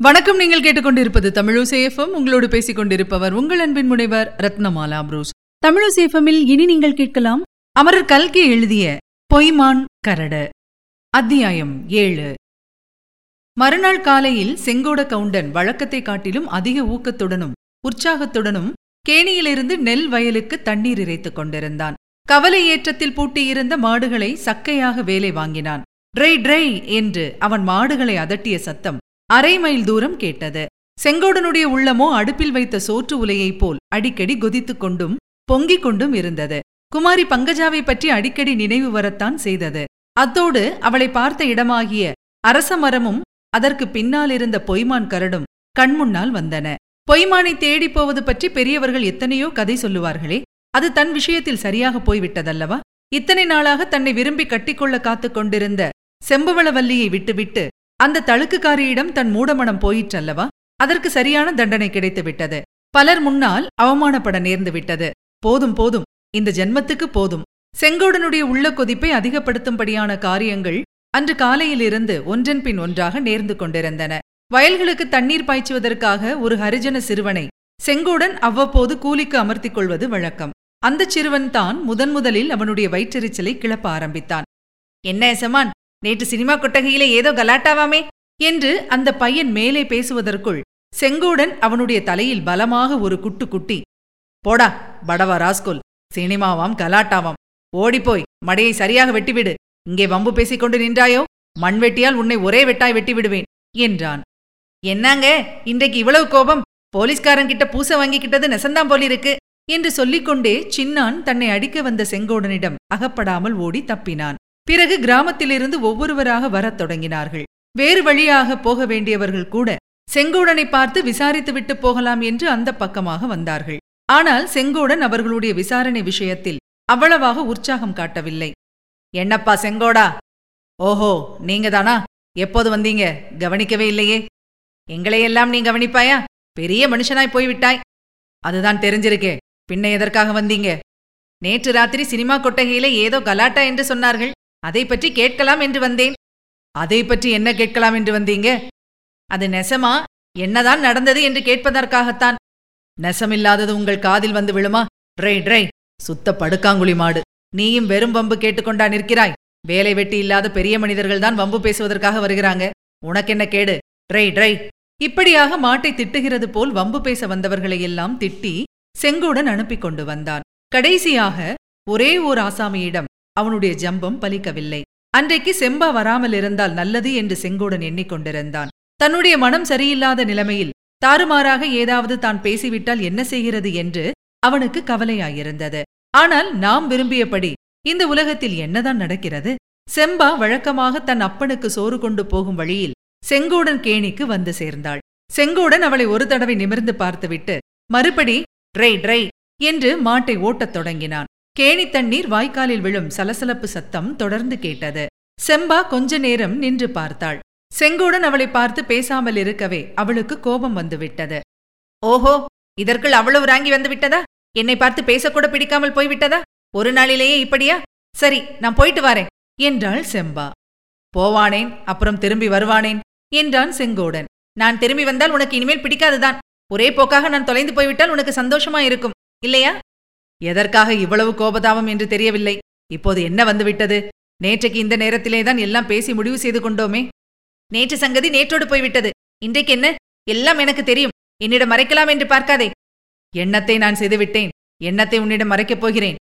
வணக்கம். நீங்கள் கேட்டுக்கொண்டிருப்பது தமிழசேஃபம் உங்களோடு பேசிக் கொண்டிருப்பவர் உங்கள் அன்பின் முனைவர் ரத்னமாலா புரூஸ். தமிழசேஃபமில் இனி நீங்கள் கேட்கலாம் அமரர் கல்கி எழுதிய பொய்மான் கரடு. அத்தியாயம் ஏழு. மறுநாள் காலையில் செங்கோட கவுண்டன் வழக்கத்தை காட்டிலும் அதிக ஊக்கத்துடனும் உற்சாகத்துடனும் கேணியிலிருந்து நெல் வயலுக்கு தண்ணீர் இறைத்துக் கொண்டிருந்தான். கவலை ஏற்றத்தில் பூட்டியிருந்த மாடுகளை சக்கையாக வேலை வாங்கினான். ட்ரை ட்ரை என்று அவன் மாடுகளை அதட்டிய சத்தம் அரை மைல் தூரம் கேட்டது. செங்கோடனுடைய உள்ளமோ அடுப்பில் வைத்த சோற்று உலையைப் போல் அடிக்கடி கொதித்துக் கொண்டும் பொங்கிக் கொண்டும் இருந்தது. குமாரி பங்கஜாவை பற்றி அடிக்கடி நினைவு வரத்தான் செய்தது. அத்தோடு அவளை பார்த்த இடமாகிய அரச மரமும் அதற்கு பின்னால் இருந்த பொய்மான் கரடும் கண்முன்னால் வந்தன. பொய்மானை தேடிப் போவது பற்றி பெரியவர்கள் எத்தனையோ கதை சொல்லுவார்களே அது தன் விஷயத்தில் சரியாக போய்விட்டதல்லவா? இத்தனை நாளாக தன்னை விரும்பி கட்டிக்கொள்ள காத்துக் கொண்டிருந்த செம்பவளவல்லியை விட்டுவிட்டு அந்த தழுக்குக்காரியிடம் தன் மூடமனம் போயிற்றல்லவா? அதற்கு சரியான தண்டனை கிடைத்து விட்டது பலர் முன்னால் அவமானப்பட நேர்ந்து விட்டது போதும் போதும். இந்த ஜென்மத்துக்கு போதும். செங்கோடனுடைய உள்ள கொதிப்பை அதிகப்படுத்தும்படியான காரியங்கள் அன்று காலையிலிருந்து ஒன்றன் பின் ஒன்றாக நேர்ந்து கொண்டிருந்தன. வயல்களுக்கு தண்ணீர் பாய்ச்சுவதற்காக ஒரு ஹரிஜன சிறுவனை செங்கோடன் அவ்வப்போது கூலிக்கு அமர்த்திக் கொள்வது வழக்கம். அந்தச் சிறுவன் தான் முதன் முதலில் அவனுடைய வயிற்றெரிச்சலை கிளப்ப ஆரம்பித்தான். என்ன எசமான் நேற்று சினிமா கொட்டகையிலே ஏதோ கலாட்டாவாமே என்று அந்த பையன் மேலே பேசுவதற்குள் செங்கோடன் அவனுடைய தலையில் பலமாக ஒரு குட்டு குட்டி போடா படவா ராஸ்கோல் சினிமாவாம் கலாட்டாவாம் ஓடிப்போய் மடையை சரியாக வெட்டிவிடு இங்கே வம்பு பேசிக் கொண்டு நின்றாயோ? மண்வெட்டியால் உன்னை ஒரே வெட்டாய் வெட்டி விடுவேன் என்றான். என்னங்க? இன்றைக்கு இவ்வளவு கோபம்? போலீஸ்காரங்கிட்ட பூச வாங்கிக்கிட்டது நெசந்தாம் போலிருக்கு என்று சொல்லிக்கொண்டே சின்னான் தன்னை அடிக்க வந்த செங்கோடனிடம் அகப்படாமல் ஓடி தப்பினான். பிறகு கிராமத்திலிருந்து ஒவ்வொருவராக வரத் தொடங்கினார்கள். வேறு வழியாக போக வேண்டியவர்கள் கூட செங்கோடனை பார்த்து விசாரித்துவிட்டு போகலாம் என்று அந்த பக்கமாக வந்தார்கள். ஆனால் செங்கோடன் அவர்களுடைய விசாரணை விஷயத்தில் அவ்வளவாக உற்சாகம் காட்டவில்லை. என்னப்பா செங்கோடா? ஓஹோ நீங்க தானா எப்போது வந்தீங்க? கவனிக்கவே இல்லையே. எங்களையெல்லாம் நீ கவனிப்பாயா? பெரிய மனுஷனாய் போய்விட்டாய். அதுதான் தெரிஞ்சிருக்கே. பின்ன எதற்காக வந்தீங்க? நேற்று ராத்திரி சினிமா கொட்டகையில ஏதோ கலாட்டா என்று சொன்னார்கள். அதை பற்றி கேட்கலாம் என்று வந்தேன். அதை பற்றி என்ன கேட்கலாம் என்று வந்தீங்க? அது நெசமா? என்னதான் நடந்தது என்று கேட்பதற்காகத்தான். நெசமில்லாதது உங்கள் காதில் வந்து விழுமா? ட்ரை ட்ரை சுத்த படுக்காங்குழி மாடு. நீயும் வெறும் வம்பு கேட்டுக்கொண்டா நிற்கிறாய். வேலை வெட்டி இல்லாத பெரிய மனிதர்கள் தான் வம்பு பேசுவதற்காக வருகிறாங்க. உனக்கென்ன கேடு? Try try. இப்படியாக மாட்டை திட்டுகிறது போல் வம்பு பேச வந்தவர்களையெல்லாம் திட்டி செங்கோடன் அனுப்பி கொண்டு வந்தான். கடைசியாக ஒரே ஓர் ஆசாமியிடம் அவனுடைய ஜம்பம் பலிக்கவில்லை. அன்றைக்கு செம்பா வராமல் இருந்தால் நல்லது என்று செங்கோடன் எண்ணிக்கொண்டிருந்தான். தன்னுடைய மனம் சரியில்லாத நிலைமையில் தாறுமாறாக ஏதாவது தான் பேசிவிட்டால் என்ன செய்கிறது என்று அவனுக்கு கவலையாயிருந்தது. ஆனால் நாம் விரும்பியபடி இந்த உலகத்தில் என்னதான் நடக்கிறது? செம்பா வழக்கமாக தன் அப்பனுக்கு சோறு கொண்டு போகும் வழியில் செங்கோடன் கேணிக்கு வந்து சேர்ந்தாள். செங்கோடன் அவளை ஒரு தடவை நிமிர்ந்து பார்த்துவிட்டு மறுபடி ட்ரை ட்ரை என்று மாட்டை ஓட்டத் தொடங்கினான். கேணி தண்ணீர் வாய்க்காலில் விழும் சலசலப்பு சத்தம் தொடர்ந்து கேட்டது. செம்பா கொஞ்ச நேரம் நின்று பார்த்தாள். செங்கோடன் அவளை பார்த்து பேசாமல் இருக்கவே அவளுக்கு கோபம் வந்துவிட்டது. ஓஹோ இதற்குள் அவ்வளவு ராங்கி வந்து விட்டதா? என்னை பார்த்து பேசக்கூட பிடிக்காமல் போய்விட்டதா ஒரு நாளிலேயே இப்படியா? சரி நான் போயிட்டு வரேன் என்றாள் செம்பா. போவானேன் அப்புறம் திரும்பி வருவானேன் என்றான் செங்கோடன். நான் திரும்பி வந்தால் உனக்கு இனிமேல் பிடிக்காதுதான். ஒரே போக்காக நான் தொலைந்து போய்விட்டால் உனக்கு சந்தோஷமா இருக்கும் இல்லையா? எதற்காக இவ்வளவு கோபதாபம் என்று தெரியவில்லை? இப்போது என்ன வந்துவிட்டது? நேற்றைக்கு இந்த நேரத்திலேதான் எல்லாம் பேசி முடிவு செய்து கொண்டோமே. நேற்று சங்கதி நேற்றோடு போய்விட்டது. இன்றைக்கு என்ன? எல்லாம் எனக்கு தெரியும். என்னிடம் மறைக்கலாம் என்று பார்க்காதே. எண்ணத்தை நான் செய்துவிட்டேன். எண்ணத்தை உன்னிடம் மறைக்கப் போகிறேன்.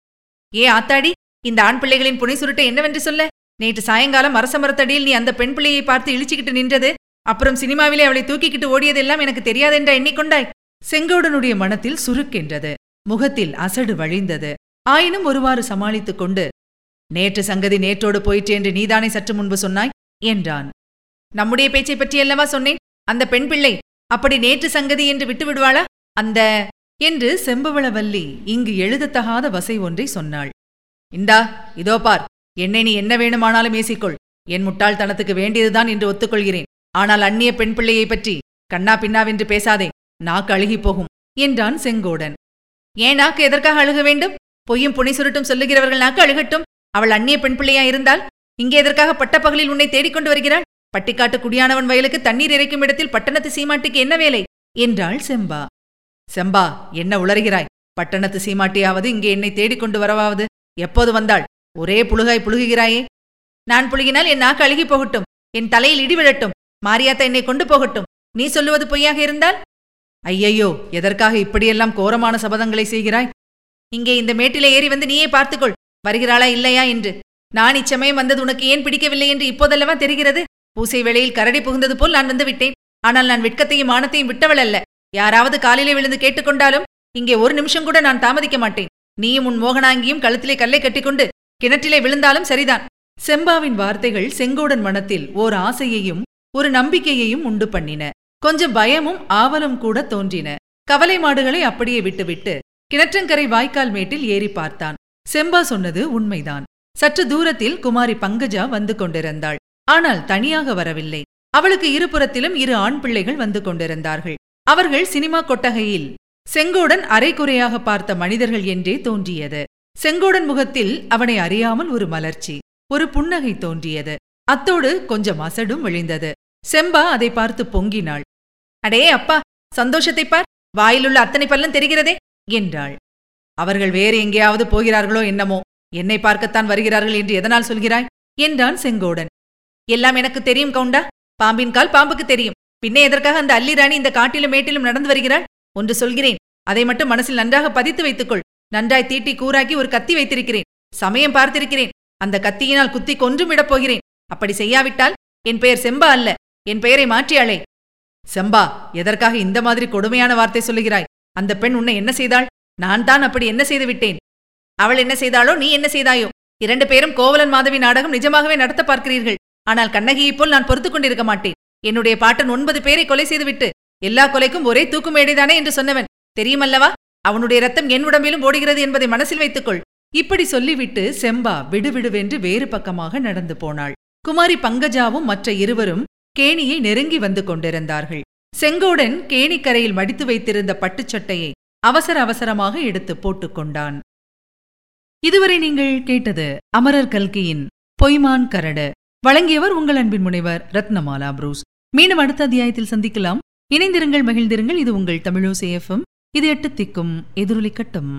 ஏ ஆத்தாடி இந்த ஆண் பிள்ளைகளின் புனை சுருட்டை என்னவென்று சொல்ல? நேற்று சாயங்காலம் அரச மரத்தடியில் நீ அந்த பெண் பிள்ளையை பார்த்து இழிச்சுக்கிட்டு நின்றது அப்புறம் சினிமாவிலே அவளை தூக்கிக்கிட்டு ஓடியதெல்லாம் எனக்கு தெரியாதென்றா எண்ணிக்கொண்டாய்? செங்கோடனுடைய மனத்தில் சுருக்கென்றது. முகத்தில் அசடு வழிந்தது. ஆயினும் ஒருவாறு சமாளித்துக் கொண்டு நேற்று சங்கதி நேற்றோடு போயிற்று என்று நீதானே சற்று முன்பு சொன்னாய்? என்றான். நம்முடைய பேச்சை பற்றியல்லவா சொன்னேன்? அந்த பெண் பிள்ளை அப்படி நேற்று சங்கதி என்று விட்டு விடுவாளா? அந்த என்று செம்பவளவல்லி இங்கு எழுதத்தகாத வசை ஒன்றை சொன்னாள். இந்தா இதோ பார். என்னை நீ என்ன வேணுமானாலும் ஏசிக்கொள். என் முட்டாள்தனத்துக்கு வேண்டியதுதான் என்று ஒத்துக்கொள்கிறேன். ஆனால் அந்நிய பெண் பிள்ளையை பற்றி கண்ணா பின்னாவென்று பேசாதே. நாக்கு அழுகிப் போகும் என்றான் செங்கோடன். ஏன் நாக்கு எதற்காக அழுக வேண்டும்? பொய்யும் புனை சுருட்டும் சொல்லுகிறவர்கள் நாக்கு அழுகட்டும். அவள் அந்நிய பெண் பிள்ளையா இருந்தால் இங்கே எதற்காக பட்டப்பகலில் உன்னை தேடிக்கொண்டு வருகிறாள்? பட்டிக்காட்டு குடியானவன் வயலுக்கு தண்ணீர் இறைக்கும் இடத்தில் பட்டணத்து சீமாட்டிக்கு என்ன வேலை? என்றாள் செம்பா. செம்பா என்ன உளறுகிறாய்? பட்டணத்து சீமாட்டியாவது இங்கே என்னை தேடிக் கொண்டு வரவாவது எப்போது வந்தாள்? ஒரே புழுகாய் புழுகுகிறாயே. நான் புழுகினால் என் நாக்கு அழுகி போகட்டும். என் தலையில் இடி விழட்டும். மாரியாத்தா என்னை கொண்டு போகட்டும். நீ சொல்லுவது பொய்யாக இருந்தால்? ஐயையோ எதற்காக இப்படியெல்லாம் கோரமான சபதங்களை செய்கிறாய்? இங்கே இந்த மேட்டிலே ஏறி வந்து நீயே பார்த்துக்கொள். வருகிறாளா இல்லையா என்று. நான் இச்சமயம் வந்தது உனக்கு ஏன் பிடிக்கவில்லை என்று இப்போதல்லவா தெரிகிறது? பூசை வேளையில் கரடி புகுந்தது போல் நான் வந்து விட்டேன். ஆனால் நான் வெட்கத்தையும் மானத்தையும் விட்டவள் அல்ல. யாராவது காலிலே விழுந்து கேட்டுக்கொண்டாலும் இங்கே ஒரு நிமிஷம் கூட நான் தாமதிக்க மாட்டேன். நீயும் உன் மோகனாங்கியும் கழுத்திலே கல்லை கட்டிக்கொண்டு கிணற்றிலே விழுந்தாலும் சரிதான். செம்பாவின் வார்த்தைகள் செங்கோடன் மனத்தில் ஓர் ஆசையையும் ஒரு நம்பிக்கையையும் உண்டு பண்ணின. கொஞ்சம் பயமும் ஆவலும் கூட தோன்றின. கவலை மாடுகளை அப்படியே விட்டுவிட்டு கிணற்றங்கரை வாய்க்கால் மேட்டில் ஏறி பார்த்தான். செம்பா சொன்னது உண்மைதான். சற்று தூரத்தில் குமாரி பங்கஜா வந்து கொண்டிருந்தாள். ஆனால் தனியாக வரவில்லை. அவளுக்கு இருபுறத்திலும் இரு ஆண் பிள்ளைகள் வந்து கொண்டிருந்தார்கள். அவர்கள் சினிமா கொட்டகையில் செங்கோடன் அரைக்குறையாக பார்த்த மனிதர்கள் என்றே தோன்றியது. செங்கோடன் முகத்தில் அவனை அறியாமல் ஒரு மலர்ச்சி ஒரு புன்னகை தோன்றியது. அத்தோடு கொஞ்சம் அசடும் விழிந்தது. செம்பா அதை பார்த்து பொங்கினாள். அடே அப்பா சந்தோஷத்தை பார். வாயிலுள்ள அத்தனை பல்லன் தெரிகிறதே என்றாள். அவர்கள் வேறு எங்கேயாவது போகிறார்களோ என்னமோ என்னை பார்க்கத்தான் வருகிறார்கள் என்று எதனால் சொல்கிறாய் என்றான் செங்கோடன். எல்லாம் எனக்கு தெரியும் கவுண்டா பாம்பின் கால் பாம்புக்கு தெரியும். பின்னே எதற்காக அந்த அல்லிராணி இந்த காட்டிலும் மேட்டிலும் நடந்து வருகிறாள் ஒன்று சொல்கிறேன். அதை மட்டும் மனசில் நன்றாக பதித்து வைத்துக்கொள். நன்றாய் தீட்டி கூறாக்கி ஒரு கத்தி வைத்திருக்கிறேன். சமயம் பார்த்திருக்கிறேன். அந்த கத்தியினால் குத்தி கொன்றும் விடப் போகிறேன். அப்படி செய்யாவிட்டால் என் பெயர் செம்பா அல்ல என் பெயரை மாற்றியாளே செம்பா எதற்காக இந்த மாதிரி கொடுமையான வார்த்தை சொல்லுகிறாய்? அந்த பெண் உன்னை என்ன செய்தாள்? நான் தான் அப்படி என்ன செய்து விட்டேன்? அவள் என்ன செய்தாளோ நீ என்ன செய்தாயோ? இரண்டு பேரும் கோவலன் மாதவி நாடகம் நிஜமாகவே நடத்த பார்க்கிறீர்கள். ஆனால் கண்ணகியைப் போல் நான் பொறுத்துக் கொண்டிருக்க மாட்டேன். என்னுடைய பாட்டன் ஒன்பது பேரை கொலை செய்துவிட்டு எல்லா கொலைக்கும் ஒரே தூக்கு மேடைதானே என்று சொன்னவன். தெரியுமல்லவா? அவனுடைய ரத்தம் என் உடம்பிலும் ஓடுகிறது என்பதை மனசில் வைத்துக்கொள். இப்படி சொல்லிவிட்டு செம்பா விடுவிடுவென்று வேறு பக்கமாக நடந்து போனாள். குமாரி பங்கஜாவும் மற்ற இருவரும் கேணியை நெருங்கி வந்து கொண்டிருந்தார்கள். செங்கோடன் கேணிக்கரையில் மடித்து வைத்திருந்த பட்டுச்சட்டையை அவசர அவசரமாக எடுத்து போட்டுக்கொண்டான் இதுவரை நீங்கள் கேட்டது அமரர் கல்கியின் பொய்மான் கரடு. வழங்கியவர் உங்கள் அன்பின் முனைவர் ரத்னமாலா புரூஸ். மீண்டும் அடுத்த அத்தியாயத்தில் சந்திக்கலாம். இணைந்திருங்கள் மகிழ்ந்திருங்கள். இது உங்கள் தமிழோசேஃபம் இது எட்டு திக்கும் எதிரொலிக்கட்டும்